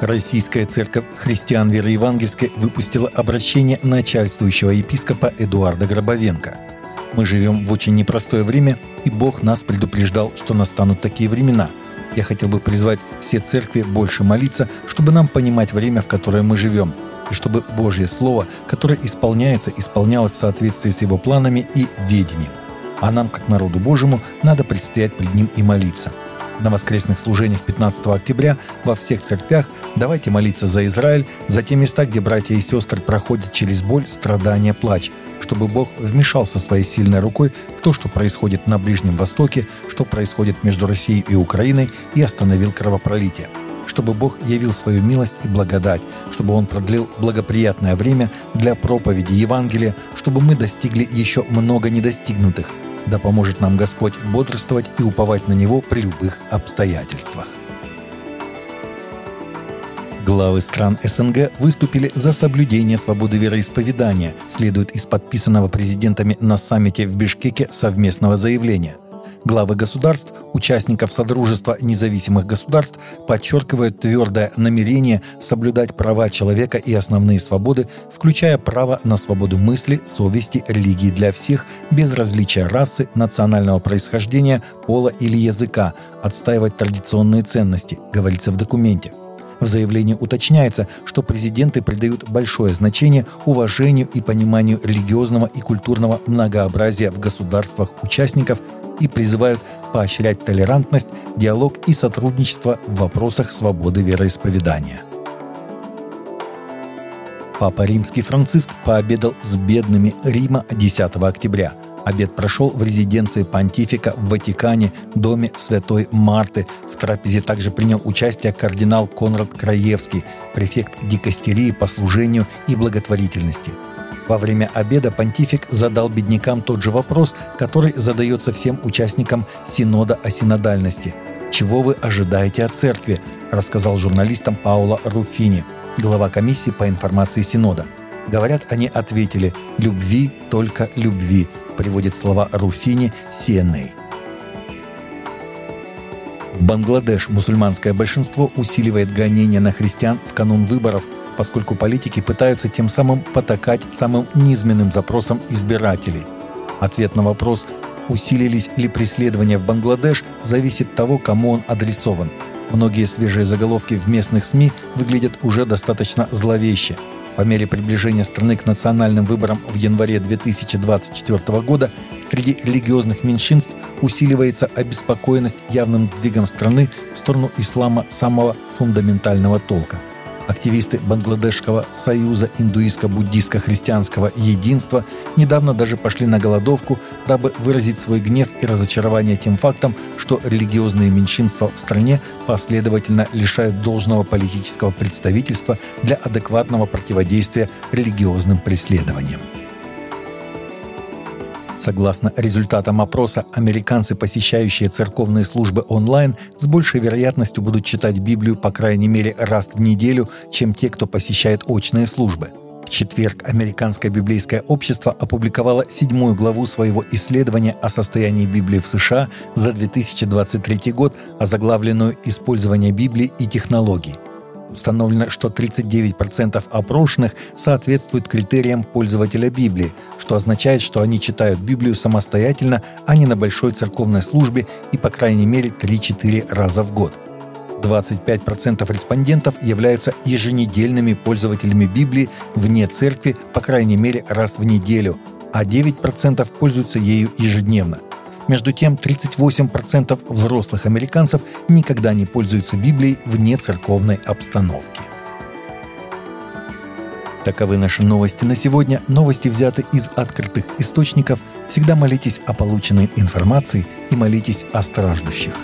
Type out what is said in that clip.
Российская церковь христиан веры евангельской выпустила обращение начальствующего епископа Эдуарда Гробовенко. Мы живем в очень непростое время, и Бог нас предупреждал, что настанут такие времена. Я хотел бы призвать все церкви больше молиться, чтобы нам понимать время, в которое мы живем, и чтобы Божье Слово, которое исполняется, исполнялось в соответствии с Его планами и ведением. А нам, как народу Божьему, надо предстоять пред Ним и молиться – на воскресных служениях 15 октября во всех церквях. Давайте молиться за Израиль, за те места, где братья и сестры проходят через боль, страдания, плач, чтобы Бог вмешался своей сильной рукой в то, что происходит на Ближнем Востоке, что происходит между Россией и Украиной, и остановил кровопролитие. Чтобы Бог явил свою милость и благодать, чтобы Он продлил благоприятное время для проповеди Евангелия, чтобы мы достигли еще много недостигнутых – да поможет нам Господь бодрствовать и уповать на Него при любых обстоятельствах. Главы стран СНГ выступили за соблюдение свободы вероисповедания, следует из подписанного президентами на саммите в Бишкеке совместного заявления – Главы государств, участников Содружества независимых государств, подчеркивают твердое намерение соблюдать права человека и основные свободы, включая право на свободу мысли, совести, религии для всех, без различия расы, национального происхождения, пола или языка, отстаивать традиционные ценности, говорится в документе. В заявлении уточняется, что президенты придают большое значение уважению и пониманию религиозного и культурного многообразия в государствах-участников и призывают поощрять толерантность, диалог и сотрудничество в вопросах свободы вероисповедания. Папа Римский Франциск пообедал с бедными Рима 10 октября. Обед прошел в резиденции понтифика в Ватикане, доме Святой Марты. В трапезе также принял участие кардинал Конрад Краевский, префект дикастерии по служению и благотворительности – во время обеда понтифик задал беднякам тот же вопрос, который задается всем участникам Синода о синодальности. «Чего вы ожидаете от церкви?» – рассказал журналистам Паула Руфини, глава комиссии по информации Синода. Говорят, они ответили «любви, только любви», приводит слова Руфини CNA. В Бангладеш мусульманское большинство усиливает гонения на христиан в канун выборов – поскольку политики пытаются тем самым потакать самым низменным запросам избирателей. Ответ на вопрос, усилились ли преследования в Бангладеш, зависит от того, кому он адресован. Многие свежие заголовки в местных СМИ выглядят уже достаточно зловеще. По мере приближения страны к национальным выборам в январе 2024 года среди религиозных меньшинств усиливается обеспокоенность явным сдвигом страны в сторону ислама самого фундаментального толка – Активисты Бангладешского союза индуистско-буддистско-христианского единства недавно даже пошли на голодовку, дабы выразить свой гнев и разочарование тем фактом, что религиозные меньшинства в стране последовательно лишают должного политического представительства для адекватного противодействия религиозным преследованиям. Согласно результатам опроса, американцы, посещающие церковные службы онлайн, с большей вероятностью будут читать Библию по крайней мере раз в неделю, чем те, кто посещает очные службы. В четверг Американское библейское общество опубликовало седьмую главу своего исследования о состоянии Библии в США за 2023 год, озаглавленную «Использование Библии и технологий». Установлено, что 39% опрошенных соответствуют критериям пользователя Библии, что означает, что они читают Библию самостоятельно, а не на большой церковной службе и по крайней мере 3-4 раза в год. 25% респондентов являются еженедельными пользователями Библии вне церкви по крайней мере раз в неделю, а 9% пользуются ею ежедневно. Между тем, 38% взрослых американцев никогда не пользуются Библией вне церковной обстановки. Таковы наши новости на сегодня. Новости взяты из открытых источников. Всегда молитесь о полученной информации и молитесь о страждущих.